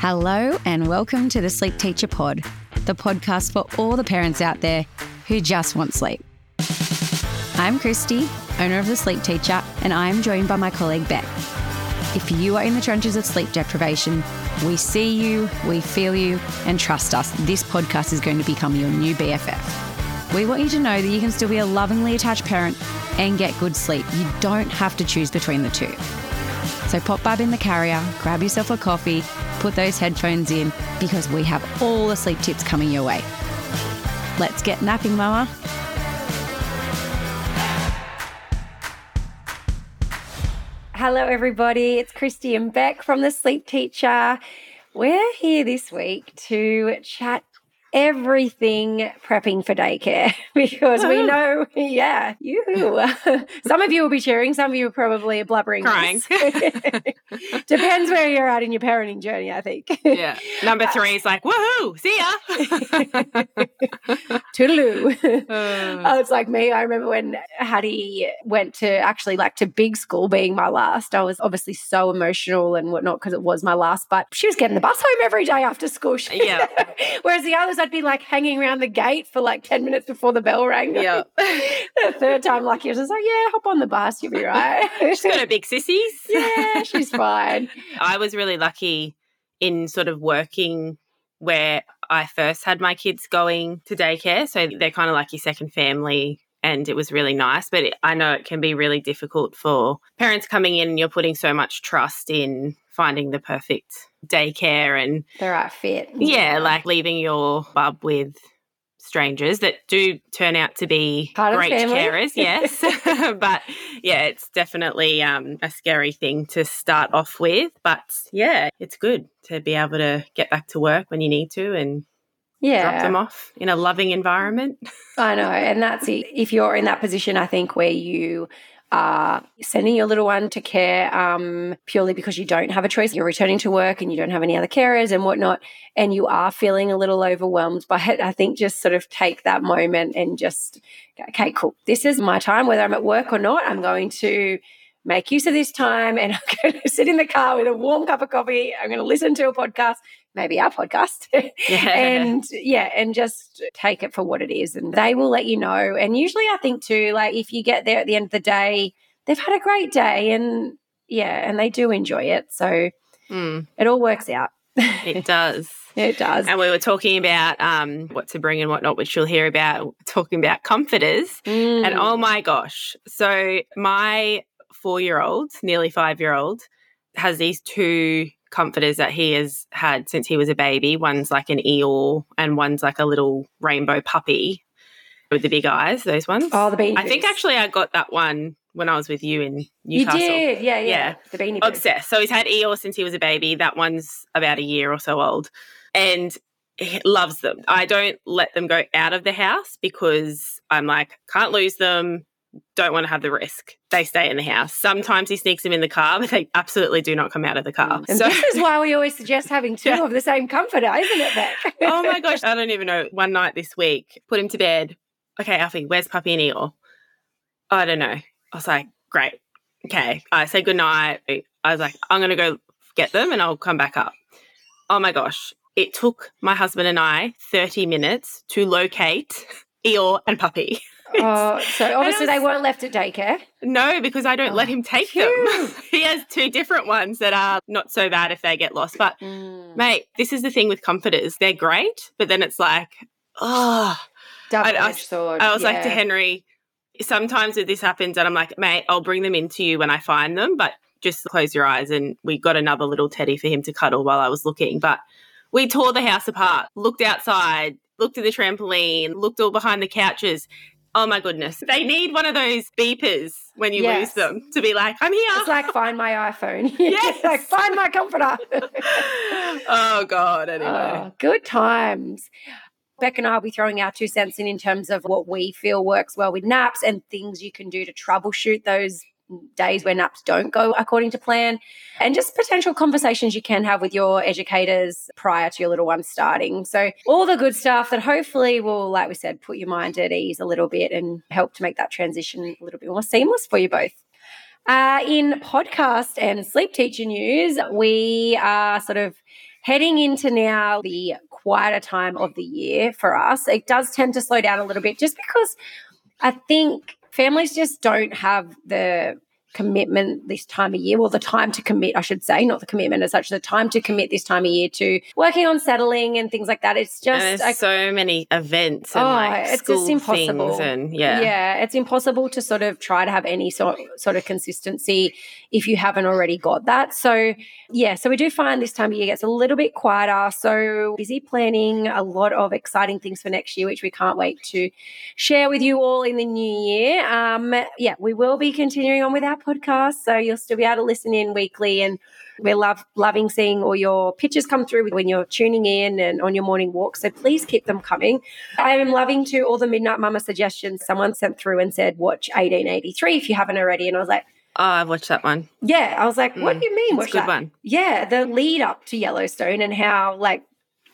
Hello, and welcome to the Sleep Teacher Pod, the podcast for all the parents out there who just want sleep. I'm Christy, owner of The Sleep Teacher, and I am joined by my colleague Beck. If you are in the trenches of sleep deprivation, we see you, we feel you, and trust us, this podcast is going to become your new BFF. We want you to know that you can still be a lovingly attached parent and get good sleep. You don't have to choose between the two. So pop Bub in the carrier, grab yourself a coffee, put those headphones in because we have all the sleep tips coming your way. Let's get napping, Mama. Hello, everybody. It's Christy and Beck from The Sleep Teacher. We're here this week to chat everything prepping for daycare because we know, yeah, you. some of you will be cheering, some of you are probably blubbering, crying. Depends where you're at in your parenting journey, I think. Yeah. Number three is like, woohoo, see ya. Toodaloo. Uh. Oh, it's like me. I remember when Hattie went to actually like to big school being my last. I was obviously so emotional and whatnot because it was my last, but she was getting the bus home every day after school. yeah. Whereas the others I'd be like hanging around the gate for like 10 minutes before the bell rang. Yeah. the third time, lucky, I was just like, yeah, hop on the bus, you'll be right. she's got a big sissies. yeah, she's fine. I was really lucky in sort of working where I first had my kids going to daycare. So they're kind of like your second family and it was really nice. But it, I know it can be really difficult for parents coming in and you're putting so much trust in finding the perfect daycare and the right fit. Yeah, like leaving your bub with strangers that do turn out to be Part great carers, yes. but yeah, it's definitely um, a scary thing to start off with. But yeah, it's good to be able to get back to work when you need to and yeah. drop them off in a loving environment. I know. And that's it. If you're in that position, I think where you are sending your little one to care um, purely because you don't have a choice. You're returning to work and you don't have any other carers and whatnot, and you are feeling a little overwhelmed by it. I think just sort of take that moment and just, okay, cool. This is my time, whether I'm at work or not. I'm going to make use of this time and I'm going to sit in the car with a warm cup of coffee. I'm going to listen to a podcast, maybe our podcast. and yeah, and just take it for what it is. And they will let you know. And usually I think too, like if you get there at the end of the day, they've had a great day and yeah, and they do enjoy it. So mm. it all works out. It does. It does. And we were talking about um, what to bring and whatnot, which you'll hear about, talking about comforters. Mm. And oh my gosh. So my four year old, nearly five year old, has these two comforters that he has had since he was a baby. One's like an Eeyore and one's like a little rainbow puppy with the big eyes, those ones. Oh, the beanie I think actually I got that one when I was with you in Newcastle. You did, yeah, yeah. Yeah. The beanie. Obsessed. So he's had Eeyore since he was a baby. That one's about a year or so old. And he loves them. I don't let them go out of the house because I'm like, can't lose them don't want to have the risk. They stay in the house. Sometimes he sneaks them in the car, but they absolutely do not come out of the car. Mm. And so, this is why we always suggest having two Yeah. of the same comforter, isn't it, Beck? oh my gosh, I don't even know. One night this week, put him to bed. Okay, Alfie, where's Puppy and Eeyore? I don't know. I was like, great. Okay. I said goodnight. I was like, I'm going to go get them and I'll come back up. Oh my gosh. It took my husband and I 30 minutes to locate Eeyore and Puppy. Oh, so obviously was- they weren't left at daycare. No, because I don't let him take phew. them. he has two different ones that are not so bad if they get lost. But Mm. mate, this is the thing with comforters. They're great, but then it's like, oh, I- I- sword. I was like to. Henry, sometimes if this happens and I'm like, mate, I'll bring them into you when I find them, but just close your eyes. And we got another little teddy for him to cuddle while I was looking. But we tore the house apart, looked outside, looked at the trampoline, looked all behind the couches. Oh my goodness. They need one of those beepers when you Yes. lose them to be like, I'm here. It's like find my iPhone. Yes. like find my comforter. oh God. Ah, anyway. Oh, good times. Beck and I will be throwing our two cents in in terms of what we feel works well with naps and things you can do to troubleshoot those days where naps don't go according to plan, and just potential conversations you can have with your educators prior to your little one starting. So, all the good stuff that hopefully will, like we said, put your mind at ease a little bit and help to make that transition a little bit more seamless for you both. Uh, in podcast and sleep teacher news, we are sort of heading into now the quieter time of the year for us, it does tend to slow down a little bit just because I think families just don't have the commitment this time of year, well, the time to commit, I should say, not the commitment as such, the time to commit this time of year to working on settling and things like that. It's just there's so many events and Oh, like it's just impossible. and yeah. yeah, it's impossible to sort of try to have any sort sort of consistency if you haven't already got that. So yeah, so we do find this time of year gets a little bit quieter. So busy planning a lot of exciting things for next year, which we can't wait to share with you all in the new year. Um, yeah, we will be continuing on with our podcast, so you'll still be able to listen in weekly and. We love loving seeing all your pictures come through when you're tuning in and on your morning walk. So please keep them coming. I am loving to all the Midnight Mumma suggestions. Someone sent through and said, watch 1883 if you haven't already. And I was like, Oh, I've watched that one. yeah. I was like, what Mm, do you mean? It's Watch a good that? one. Yeah, the lead up to Yellowstone and how like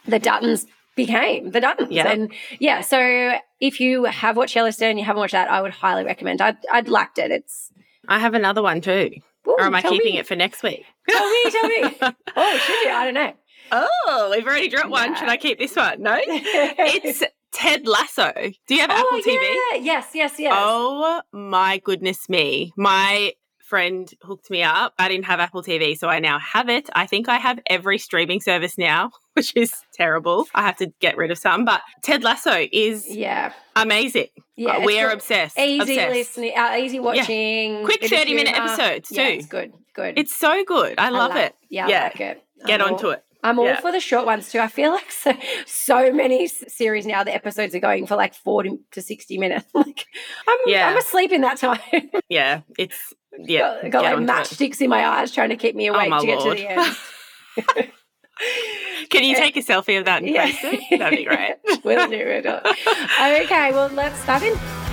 the Duttons became the Duttons. Yeah. And yeah, so if you have watched Yellowstone, and you haven't watched that, I would highly recommend. I'd, I'd liked it. It's I have another one too. Ooh, or am I keeping me. it for next week? Tell me, tell me. oh, should you? I don't know. Oh, we've already dropped one. Should I keep this one? No. It's Ted Lasso. Do you have oh, Apple oh, TV? yeah. Yes, yes, yes. Oh my goodness me. My friend hooked me up. I didn't have Apple TV, so I now have it. I think I have every streaming service now, which is terrible. I have to get rid of some, but Ted Lasso is yeah. amazing. Yeah. We are obsessed. Easy obsessed. listening, uh, easy watching. Quick bit of 30 minute humour. episodes Yeah, too. it's good, good. It's so good. I, love like- it. Yeah, Yeah. I like it. Get I'm onto all- it. I'm all Yeah. for the short ones too. I feel like so, so many series now, the episodes are going for like 40 to 60 minutes. like, I'm, Yeah. I'm asleep in that time. Yeah, it's yeah. got got like it. matchsticks in my eyes trying to keep me oh, awake my to get lord. to the end. Can you eh, take a selfie of that and Yeah. post it? That'd be great. we'll do it. Okay, well, let's dive in.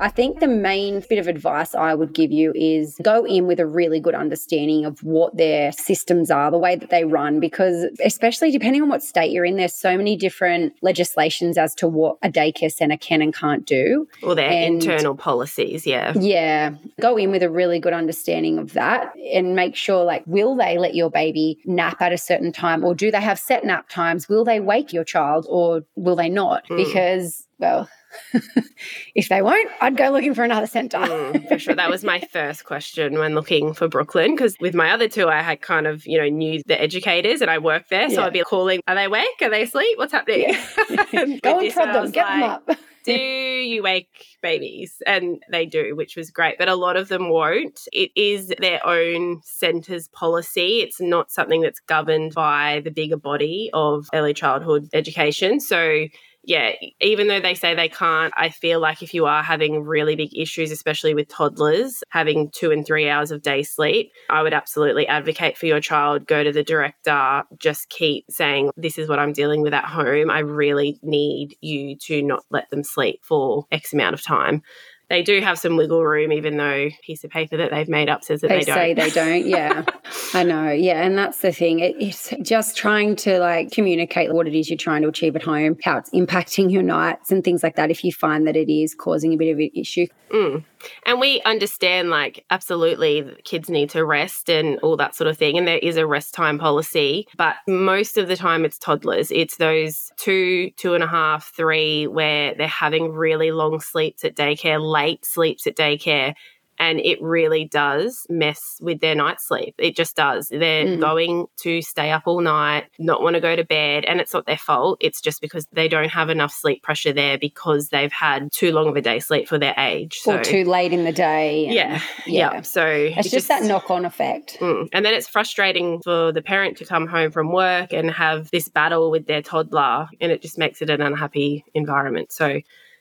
I think the main bit of advice I would give you is go in with a really good understanding of what their systems are, the way that they run, because especially depending on what state you're in, there's so many different legislations as to what a daycare center can and can't do. Or their And- internal policies, yeah. Yeah, go in with a really good understanding of that and make sure like will they let your baby nap at a certain time or do they have set nap times? Will they wake your child or will they not? Mm. Because well, if they won't, I'd go looking for another center. Mm, for sure. That was my first question when looking for Brooklyn because with my other two, I had kind of, you know, knew the educators and I worked there. So Yeah. I'd be calling, are they awake? Are they asleep? What's happening? And go and prod them, get them up. do you wake babies? And they do, which was great. But a lot of them won't. It is their own centre's policy. It's not something that's governed by the bigger body of early childhood education. So yeah, even though they say they can't, I feel like if you are having really big issues, especially with toddlers, having two and three hours of day sleep, I would absolutely advocate for your child. Go to the director, just keep saying, This is what I'm dealing with at home. I really need you to not let them sleep for X amount of time. They do have some wiggle room, even though piece of paper that they've made up says that they they, don't. They say they don't. Yeah, I know. Yeah, and that's the thing. It, it's just trying to like communicate what it is you're trying to achieve at home, how it's impacting your nights and things like that. If you find that it is causing a bit of an issue, Mm. And we understand, like, absolutely, kids need to rest and all that sort of thing. And there is a rest time policy. But most of the time, it's toddlers. It's those two, two and a half, three, where they're having really long sleeps at daycare, late sleeps at daycare. And it really does mess with their night sleep. It just does. They're Mm. going to stay up all night, not want to go to bed. And it's not their fault. It's just because they don't have enough sleep pressure there because they've had too long of a day sleep for their age. So, or too late in the day. and- yeah, yeah. So It's it just, that knock on effect. Mm. And then it's frustrating for the parent to come home from work and have this battle with their toddler, and it just makes it an unhappy environment. So,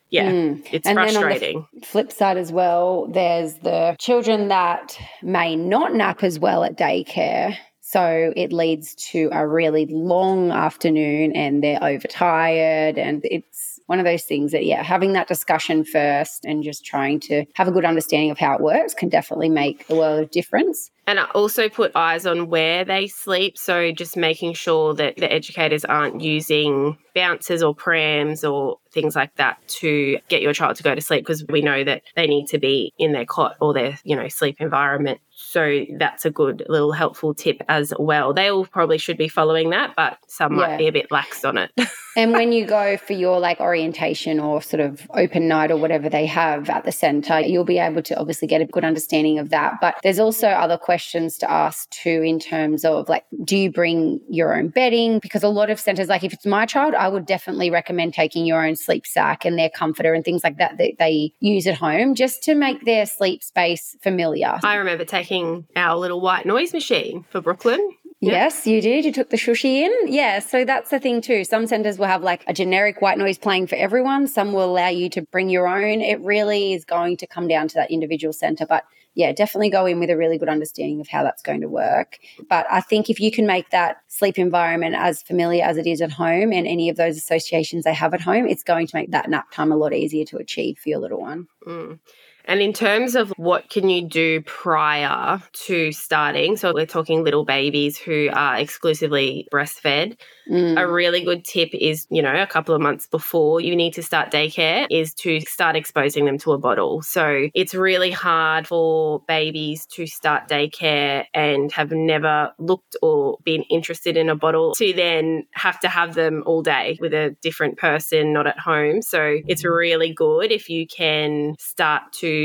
yeah, Mm. it's And then on the frustrating. flip side as well, there's the children that may not nap as well at daycare. So it leads to a really long afternoon and they're overtired. And it's one of those things that, yeah, having that discussion first and just trying to have a good understanding of how it works can definitely make a world of difference. And I also put eyes on where they sleep. So just making sure that the educators aren't using bouncers or prams or things like that to get your child to go to sleep because we know that they need to be in their cot or their, you know, sleep environment so that's a good little helpful tip as well. They all probably should be following that, but some yeah. might be a bit lax on it. and when you go for your like orientation or sort of open night or whatever they have at the center, you'll be able to obviously get a good understanding of that. But there's also other questions to ask too in terms of like, do you bring your own bedding? Because a lot of centers, like if it's my child, I would definitely recommend taking your own sleep sack and their comforter and things like that that they use at home just to make their sleep space familiar. I remember taking our little white noise machine for Brooklyn. Yep. Yes, you did. You took the shushy in. Yeah, so that's the thing too. Some centers will have like a generic white noise playing for everyone. Some will allow you to bring your own. It really is going to come down to that individual center. But yeah, definitely go in with a really good understanding of how that's going to work. But I think if you can make that sleep environment as familiar as it is at home and any of those associations they have at home, it's going to make that nap time a lot easier to achieve for your little one. Mm. And in terms of what can you do prior to starting, so we're talking little babies who are exclusively breastfed. Mm. A really good tip is, you know, a couple of months before you need to start daycare is to start exposing them to a bottle. So it's really hard for babies to start daycare and have never looked or been interested in a bottle to then have to have them all day with a different person, not at home. So it's really good if you can start to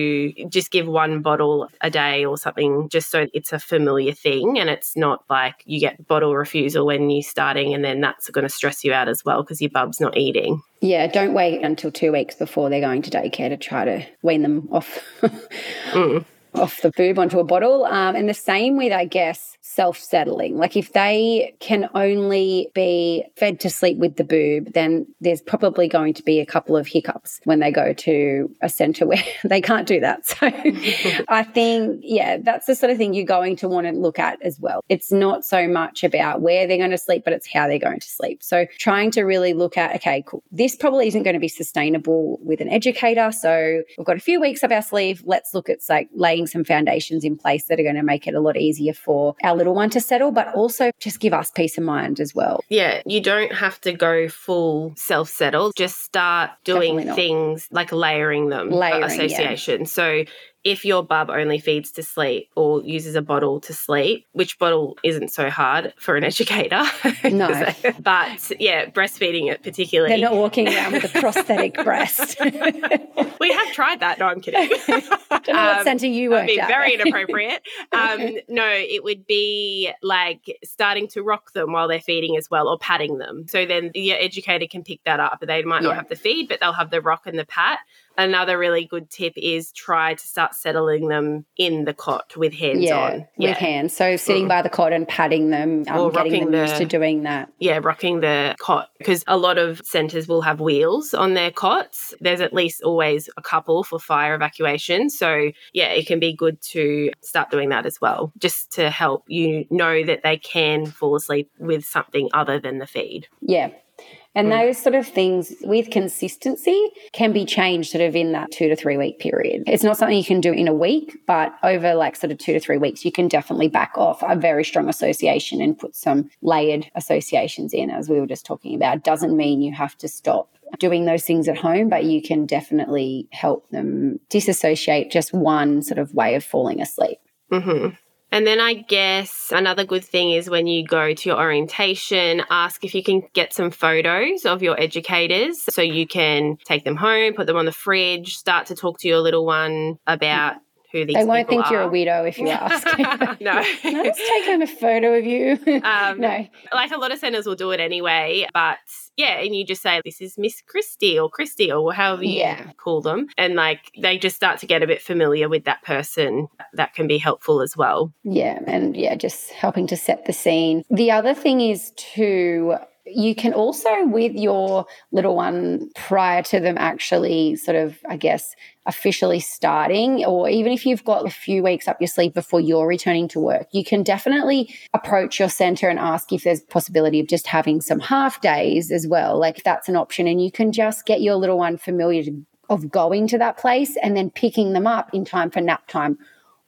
just give one bottle a day or something, just so it's a familiar thing and it's not like you get bottle refusal when you're starting and then that's going to stress you out as well because your bub's not eating. Yeah, don't wait until two weeks before they're going to daycare to try to wean them off. mm. Off the boob onto a bottle. Um, and the same with, I guess, self settling. Like if they can only be fed to sleep with the boob, then there's probably going to be a couple of hiccups when they go to a center where they can't do that. So I think, yeah, that's the sort of thing you're going to want to look at as well. It's not so much about where they're going to sleep, but it's how they're going to sleep. So trying to really look at, okay, cool, this probably isn't going to be sustainable with an educator. So we've got a few weeks up our sleeve. Let's look at like laying some foundations in place that are going to make it a lot easier for our little one to settle, but also just give us peace of mind as well. Yeah, you don't have to go full self settle. Just start doing things like layering them, uh, layering, association. Yeah. So if your bub only feeds to sleep or uses a bottle to sleep, which bottle isn't so hard for an educator. No. but yeah, breastfeeding it particularly. They're not walking around with a prosthetic breast. we have tried that. No, I'm kidding. Don't know um, what centre you worked be very inappropriate. Um, no, it would be like starting to rock them while they're feeding as well or patting them. So then your educator can pick that up. They might not yeah. have the feed, but they'll have the rock and the pat another really good tip is try to start settling them in the cot with hands yeah, on. Yeah, with hands. So sitting mm. by the cot and patting them, um, or getting them the, used to doing that. Yeah, rocking the cot because a lot of centres will have wheels on their cots. There's at least always a couple for fire evacuation. So yeah, it can be good to start doing that as well, just to help you know that they can fall asleep with something other than the feed. Yeah, and mm. those sort of things with consistency can be changed sort of in that two to three week period. It's not something you can do in a week, but over like sort of two to three weeks, you can definitely back off a very strong association and put some layered associations in, as we were just talking about. Doesn't mean you have to stop doing those things at home, but you can definitely help them disassociate just one sort of way of falling asleep. Mm-hmm. And then I guess another good thing is when you go to your orientation, ask if you can get some photos of your educators so you can take them home, put them on the fridge, start to talk to your little one about who these They won't think are. you're a weirdo if you ask. no. Let's take home a photo of you. Um, no. Like a lot of centers will do it anyway, but yeah, and you just say, this is Miss Christie or Christy or however you yeah. call them. And like they just start to get a bit familiar with that person. That can be helpful as well. Yeah. And yeah, just helping to set the scene. The other thing is to you can also, with your little one, prior to them actually sort of, I guess, officially starting, or even if you've got a few weeks up your sleeve before you're returning to work, you can definitely approach your center and ask if there's possibility of just having some half days as well. Like that's an option. And you can just get your little one familiar to, of going to that place and then picking them up in time for nap time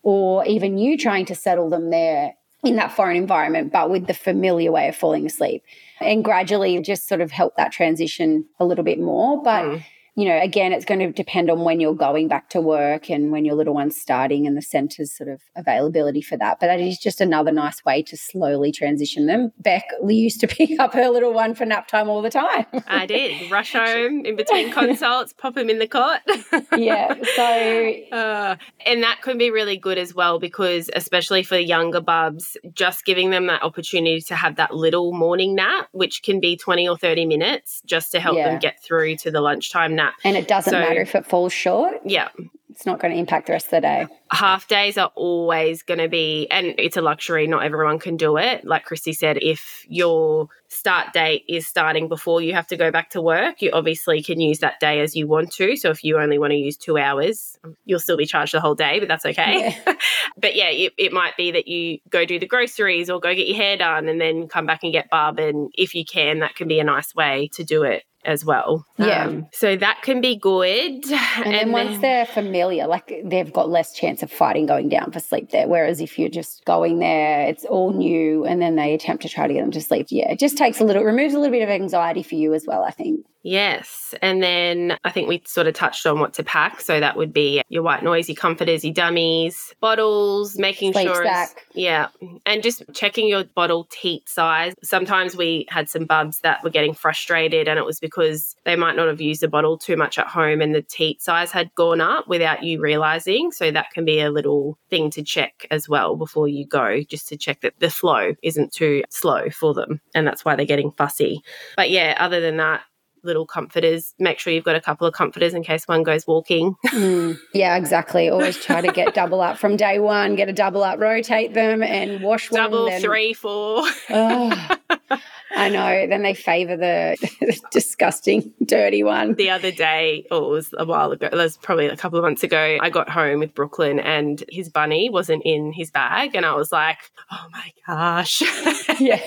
or even you trying to settle them there in that foreign environment, but with the familiar way of falling asleep. And gradually just sort of help that transition a little bit more. But mm you know, again, it's going to depend on when you're going back to work and when your little one's starting and the centre's sort of availability for that. But that is just another nice way to slowly transition them. Beck used to pick up her little one for nap time all the time. I did. Rush home in between consults, pop him in the cot. yeah. So, uh, and that can be really good as well because, especially for younger bubs, just giving them that opportunity to have that little morning nap, which can be 20 or 30 minutes, just to help yeah. them get through to the lunchtime nap and it doesn't so, matter if it falls short. Yeah. It's not going to impact the rest of the day. Half days are always going to be, and it's a luxury. Not everyone can do it. Like Christy said, if your start date is starting before you have to go back to work, you obviously can use that day as you want to. So if you only want to use two hours, you'll still be charged the whole day, but that's okay. Yeah. but yeah, it, it, might be that you go do the groceries or go get your hair done and then come back and get barb. And if you can, that can be a nice way to do it as well. Yeah. Um, so that can be good. And, and then once then, they're familiar, like they've got less chance of fighting going down for sleep there. Whereas if you're just going there, it's all new and then they attempt to try to get them to sleep. Yeah, it just takes a little, it removes a little bit of anxiety for you as well, I think. Yes. And then I think we sort of touched on what to pack. So that would be your white noise, your comforters, your dummies, bottles, making Sleep sure. Yeah. And just checking your bottle teat size. Sometimes we had some bubs that were getting frustrated and it was because they might not have used the bottle too much at home and the teat size had gone up without you realizing. So that can be a little thing to check as well before you go, just to check that the flow isn't too slow for them. And that's why they're getting fussy. But yeah, other than that, little comforters. Make sure you've got a couple of comforters in case one goes walking. Mm, yeah, exactly. Always try to get double up from day one, get a double up, rotate them and wash double, one. Double, three, four. oh, I know. Then they favor the, disgusting, dirty one. The other day, or oh, it was a while ago, it was probably a couple of months ago, I got home with Brooklyn and his bunny wasn't in his bag. And I was like, oh my gosh. Yeah.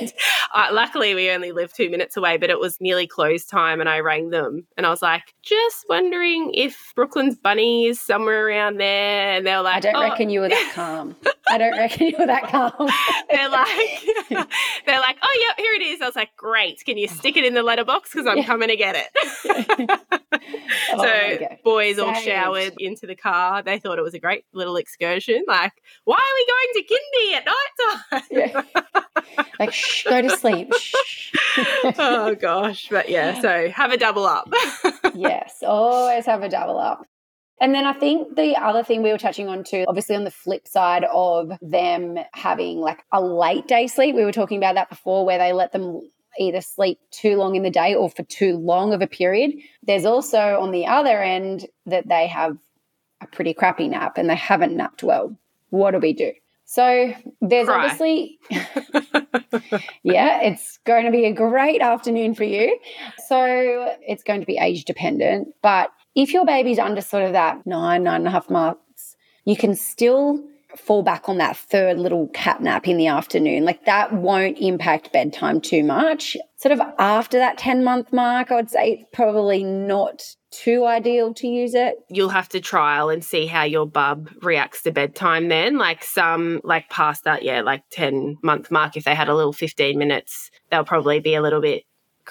uh, luckily, we only live two minutes away, but it was nearly close time. And I rang them and I was like, just wondering if Brooklyn's bunny is somewhere around there. And they're like, I don't oh. reckon you were that calm. I don't reckon you were that calm. they're like, they're like, oh, yep, here it is. I was like, great. Can you stick it in the letterbox? Because I'm yeah. coming to get it. oh, so boys all showered into the car. They thought it was a great little excursion. Like, why are we going to Kindy at night time? yeah. Like, shh, go to sleep. Shh. oh gosh. But yeah, so have a double up. yes, always have a double up. And then I think the other thing we were touching on too, obviously on the flip side of them having like a late day sleep, we were talking about that before where they let them either sleep too long in the day or for too long of a period. There's also on the other end that they have a pretty crappy nap and they haven't napped well. What do we do? So there's Cry. obviously, yeah, it's going to be a great afternoon for you. So it's going to be age dependent, but if your baby's under sort of that nine, nine and a half months, you can still fall back on that third little cat nap in the afternoon. Like that won't impact bedtime too much. Sort of after that 10 month mark, I would say it's probably not too ideal to use it. You'll have to trial and see how your bub reacts to bedtime then. Like some, like past that, yeah, like 10 month mark, if they had a little 15 minutes, they'll probably be a little bit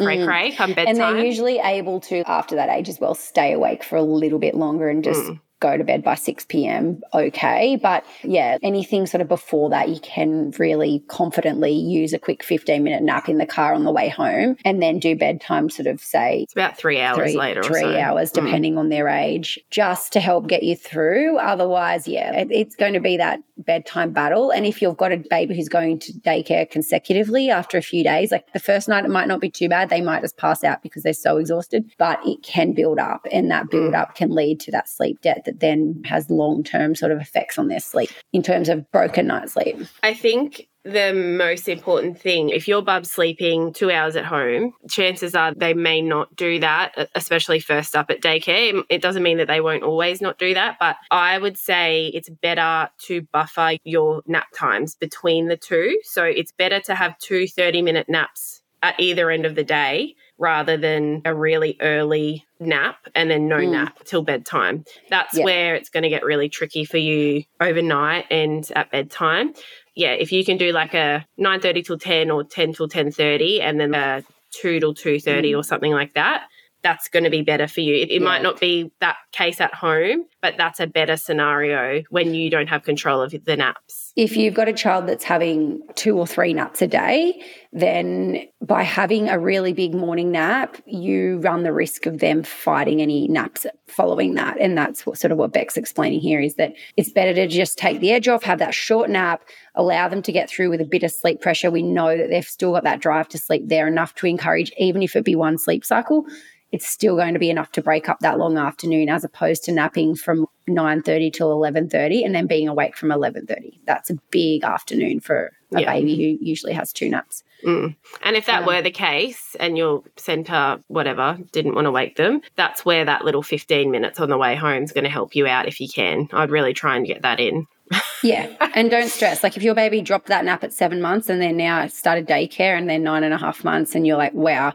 cray cray mm. come bedtime. And they're usually able to, after that age as well, stay awake for a little bit longer and just mm go to bed by 6 p.m. okay. But yeah, anything sort of before that, you can really confidently use a quick 15 minute nap in the car on the way home and then do bedtime, sort of say it's about three hours three, later, three so. hours, mm. depending mm. on their age, just to help get you through. Otherwise, yeah, it, it's going to be that bedtime battle. And if you've got a baby who's going to daycare consecutively after a few days, like the first night, it might not be too bad. They might just pass out because they're so exhausted, but it can build up and that build mm. up can lead to that sleep debt that then has long term sort of effects on their sleep in terms of broken night sleep. I think the most important thing. If your bub's sleeping two hours at home, chances are they may not do that, especially first up at daycare. It doesn't mean that they won't always not do that, but I would say it's better to buffer your nap times between the two. So it's better to have two 30 minute naps at either end of the day rather than a really early nap and then no mm. nap till bedtime. That's yeah. where it's going to get really tricky for you overnight and at bedtime. Yeah, if you can do like a 9:30 till 10 or 10 till 10:30 and then a 2 till 2:30 mm. or something like that, that's going to be better for you. It, it yeah. might not be that case at home, but that's a better scenario when you don't have control of the naps. If you've got a child that's having two or three naps a day, then by having a really big morning nap, you run the risk of them fighting any naps following that. And that's what, sort of what Beck's explaining here is that it's better to just take the edge off, have that short nap, allow them to get through with a bit of sleep pressure. We know that they've still got that drive to sleep there enough to encourage, even if it be one sleep cycle it's still going to be enough to break up that long afternoon as opposed to napping from 9.30 till 11.30 and then being awake from 11.30 that's a big afternoon for a yeah. baby who usually has two naps mm. and if that um, were the case and your centre whatever didn't want to wake them that's where that little 15 minutes on the way home is going to help you out if you can i'd really try and get that in yeah. And don't stress. Like if your baby dropped that nap at seven months and then now started daycare and they're nine and a half months and you're like, wow,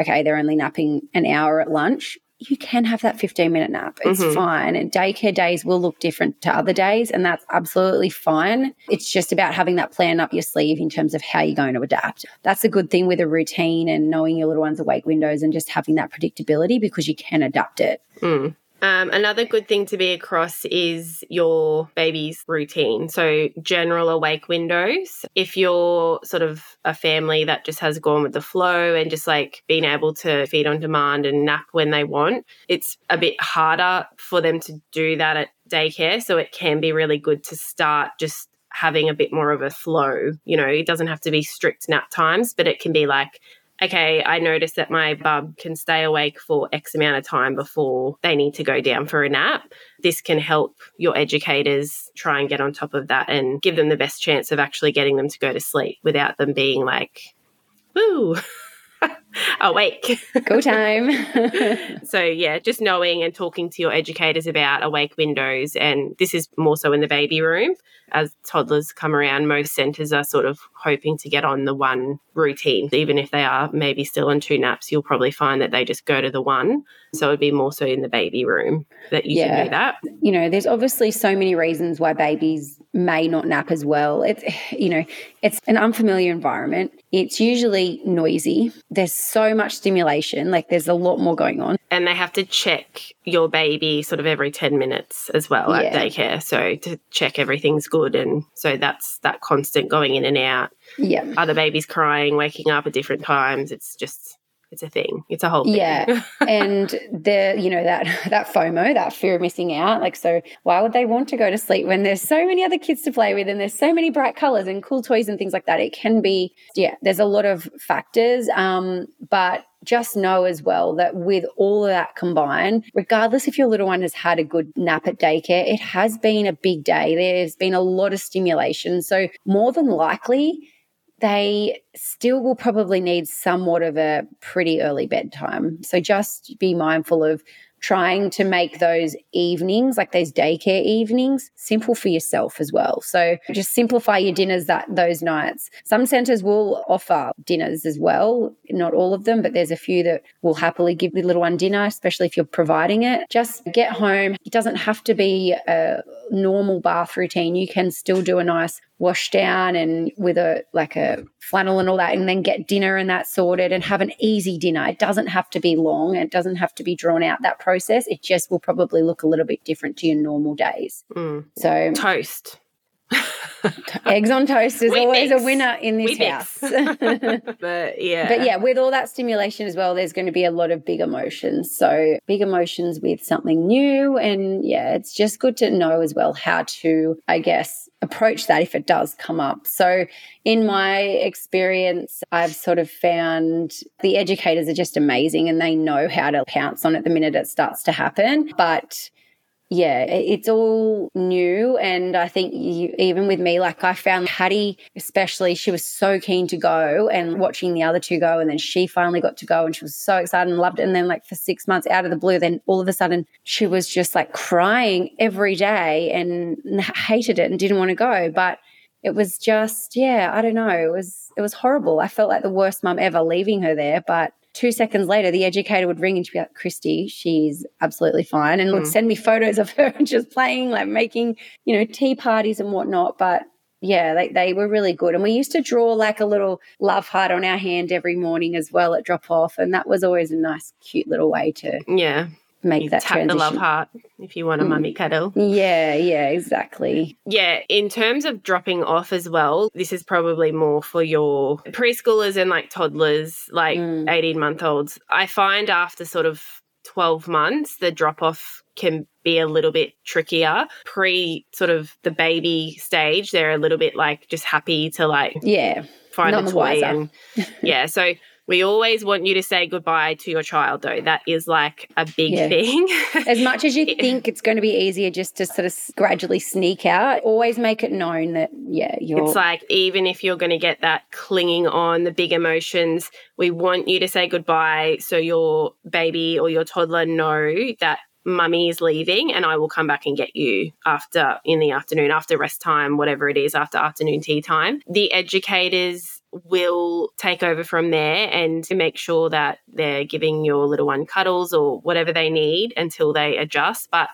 okay, they're only napping an hour at lunch, you can have that 15 minute nap. It's mm-hmm. fine. And daycare days will look different to other days, and that's absolutely fine. It's just about having that plan up your sleeve in terms of how you're going to adapt. That's a good thing with a routine and knowing your little one's awake windows and just having that predictability because you can adapt it. Mm. Um, another good thing to be across is your baby's routine. So, general awake windows. If you're sort of a family that just has gone with the flow and just like being able to feed on demand and nap when they want, it's a bit harder for them to do that at daycare. So, it can be really good to start just having a bit more of a flow. You know, it doesn't have to be strict nap times, but it can be like okay, I notice that my bub can stay awake for X amount of time before they need to go down for a nap. This can help your educators try and get on top of that and give them the best chance of actually getting them to go to sleep without them being like, woo. awake. Go time. so, yeah, just knowing and talking to your educators about awake windows. And this is more so in the baby room. As toddlers come around, most centres are sort of hoping to get on the one routine. Even if they are maybe still on two naps, you'll probably find that they just go to the one. So it'd be more so in the baby room that you yeah. can do that. You know, there's obviously so many reasons why babies may not nap as well. It's, you know, it's an unfamiliar environment. It's usually noisy. There's so much stimulation, like there's a lot more going on. And they have to check your baby sort of every 10 minutes as well yeah. at daycare. So to check everything's good. And so that's that constant going in and out. Yeah. Other babies crying, waking up at different times. It's just it's a thing. It's a whole thing. Yeah. and the, you know, that that FOMO, that fear of missing out. Like, so why would they want to go to sleep when there's so many other kids to play with and there's so many bright colors and cool toys and things like that? It can be, yeah, there's a lot of factors. Um, but just know as well that with all of that combined, regardless if your little one has had a good nap at daycare, it has been a big day. There's been a lot of stimulation. So more than likely, they still will probably need somewhat of a pretty early bedtime. So just be mindful of trying to make those evenings, like those daycare evenings, simple for yourself as well. So just simplify your dinners that those nights. Some centers will offer dinners as well, not all of them, but there's a few that will happily give the little one dinner, especially if you're providing it. Just get home. It doesn't have to be a normal bath routine. You can still do a nice wash down and with a like a flannel and all that and then get dinner and that sorted and have an easy dinner. It doesn't have to be long. It doesn't have to be drawn out that process. It just will probably look a little bit different to your normal days. Mm. so toast eggs on toast is always mix. a winner in this house. but yeah. But yeah, with all that stimulation as well, there's going to be a lot of big emotions. So big emotions with something new. And yeah, it's just good to know as well how to, I guess, approach that if it does come up. So in my experience, I've sort of found the educators are just amazing and they know how to pounce on it the minute it starts to happen. But yeah, it's all new. And I think you, even with me, like I found Hattie, especially, she was so keen to go and watching the other two go. And then she finally got to go and she was so excited and loved it. And then, like, for six months out of the blue, then all of a sudden she was just like crying every day and hated it and didn't want to go. But it was just, yeah, I don't know. It was it was horrible. I felt like the worst mum ever leaving her there, but two seconds later, the educator would ring and she'd be like, Christy, she's absolutely fine. And would Mm. send me photos of her just playing, like making, you know, tea parties and whatnot. But yeah, they, they were really good. And we used to draw like a little love heart on our hand every morning as well at drop off. And that was always a nice, cute little way to Yeah. Make You that tap transition. the love heart if you want a Mm. mummy cuddle. Yeah, yeah, exactly. Yeah, in terms of dropping off as well, this is probably more for your preschoolers and like toddlers, like Mm. 18 month olds. I find after sort of 12 months, the drop off can be a little bit trickier. Pre sort of the baby stage, they're a little bit like just happy to like Yeah. find None a toy and yeah, so we always want you to say goodbye to your child though. That is like a big Yeah. thing. As much as you think it's going to be easier just to sort of gradually sneak out, always make it known that, yeah, you're. It's like even if you're going to get that clinging on the big emotions, we want you to say goodbye so your baby or your toddler know that mummy is leaving and I will come back and get you after in the afternoon, after rest time, whatever it is, after afternoon tea time. The educators will take over from there and to make sure that they're giving your little one cuddles or whatever they need until they adjust. But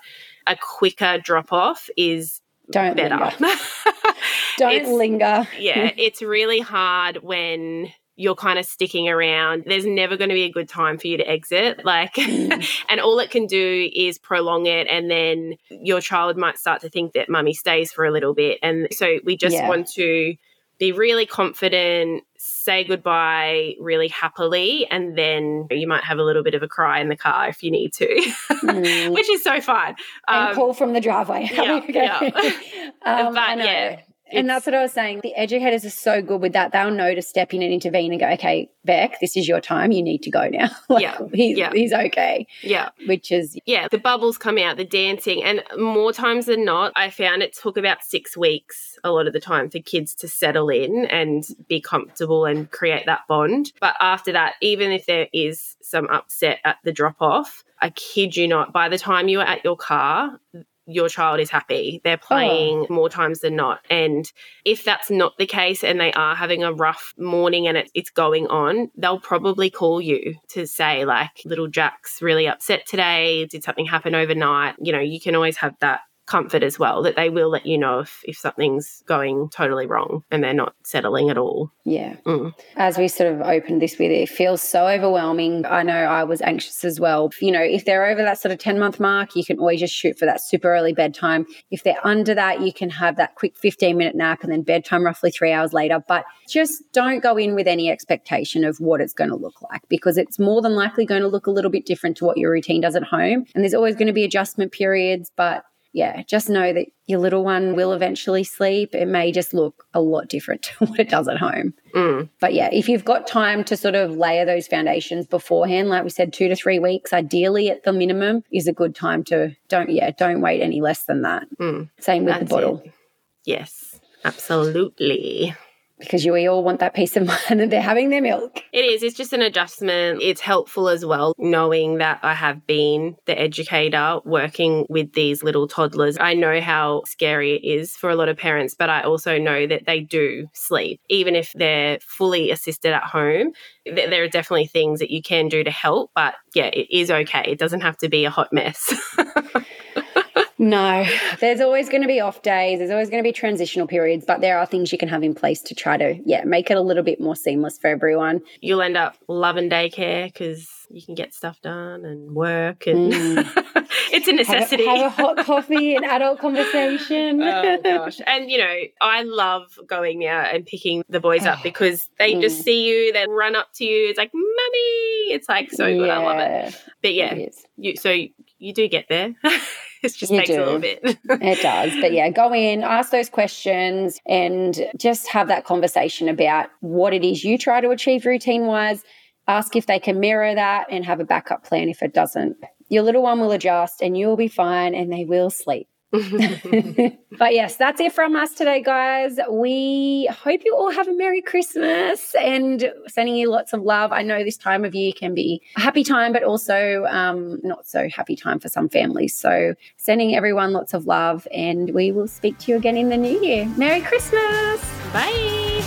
a quicker drop off is don't better. linger. Don't linger. yeah, it's really hard when you're kind of sticking around. There's never going to be a good time for you to exit. Like, Mm. and all it can do is prolong it. And then your child might start to think that mummy stays for a little bit. And so we just Yeah. want to be really confident, say goodbye really happily, and then you might have a little bit of a cry in the car if you need to, Mm. which is so fun. and Um, call from the driveway. yeah, yeah. um, But yeah, And that's what I was saying. The educators are so good with that. They'll know to step in and intervene and go, okay, Beck, this is your time. You need to go now. Like, Yeah, He's, yeah. he's okay, yeah. which is, yeah, the bubbles come out, the dancing, and more times than not, I found it took about six weeks a lot of the time for kids to settle in and be comfortable and create that bond. But after that, even if there is some upset at the drop off, I kid you not, by the time you are at your car, your child is happy. They're oh. playing more times than not. And if that's not the case and they are having a rough morning and it, it's going on, they'll probably call you to say, like, little Jack's really upset today. Did something happen overnight? You know, you can always have that comfort as well that they will let you know if, if something's going totally wrong and they're not settling at all. yeah. Mm. As we sort of opened this with, it feels so overwhelming. I know I was anxious as well. You know, if they're over that sort of 10 month mark, you can always just shoot for that super early bedtime. If they're under that, you can have that quick 15 minute nap and then bedtime roughly three hours later. But just don't go in with any expectation of what it's going to look like because it's more than likely going to look a little bit different to what your routine does at home. And there's always going to be adjustment periods, but yeah, just know that your little one will eventually sleep. It may just look a lot different to what it does at home. Mm. But yeah, if you've got time to sort of layer those foundations beforehand, like we said, two to three weeks, ideally at the minimum, is a good time to don't yeah, don't wait any less than that. Mm. Same with the bottle. it. Yes, absolutely. Because you we all want that peace of mind that they're having their milk. It is. It's just an adjustment. It's helpful as well, knowing that I have been the educator working with these little toddlers. I know how scary it is for a lot of parents, but I also know that they do sleep. Even if they're fully assisted at home, th- there are definitely things that you can do to help. But yeah, it is okay. It doesn't have to be a hot mess. No, there's always going to be off days. There's always going to be transitional periods, but there are things you can have in place to try to, yeah, make it a little bit more seamless for everyone. You'll end up loving daycare because you can get stuff done and work, and it's a Have, necessity. a- have a hot coffee, an adult conversation. oh gosh. And you know, I love going out and picking the boys up because they just Mm. see you, they run up to you, it's like, Mummy. It's like so good. I love it. But yeah, It is. you so you do get there. It just You takes a little do. bit. It does. But yeah, go in, ask those questions, and just have that conversation about what it is you try to achieve routine wise. Ask if they can mirror that and have a backup plan if it doesn't. Your little one will adjust and you'll be fine and they will sleep. but yes, that's it from us today, guys. We hope you all have a Merry Christmas and sending you lots of love. I know this time of year can be a happy time, but also um, not so happy time for some families. So, sending everyone lots of love, and we will speak to you again in the new year. Merry Christmas! Bye.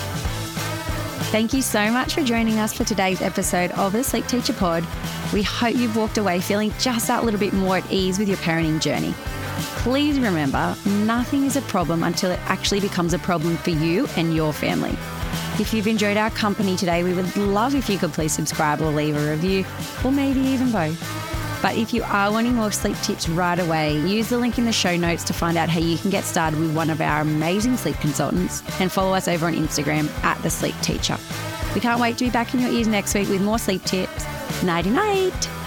Thank you so much for joining us for today's episode of the Sleep Teacher Pod. We hope you've walked away feeling just that little bit more at ease with your parenting journey. Please remember, nothing is a problem until it actually becomes a problem for you and your family. If you've enjoyed our company today, we would love if you could please subscribe or leave a review, or maybe even both. But if you are wanting more sleep tips right away, use the link in the show notes to find out how you can get started with one of our amazing sleep consultants and follow us over on Instagram at The Sleep Teacher. We can't wait to be back in your ears next week with more sleep tips. Nighty night.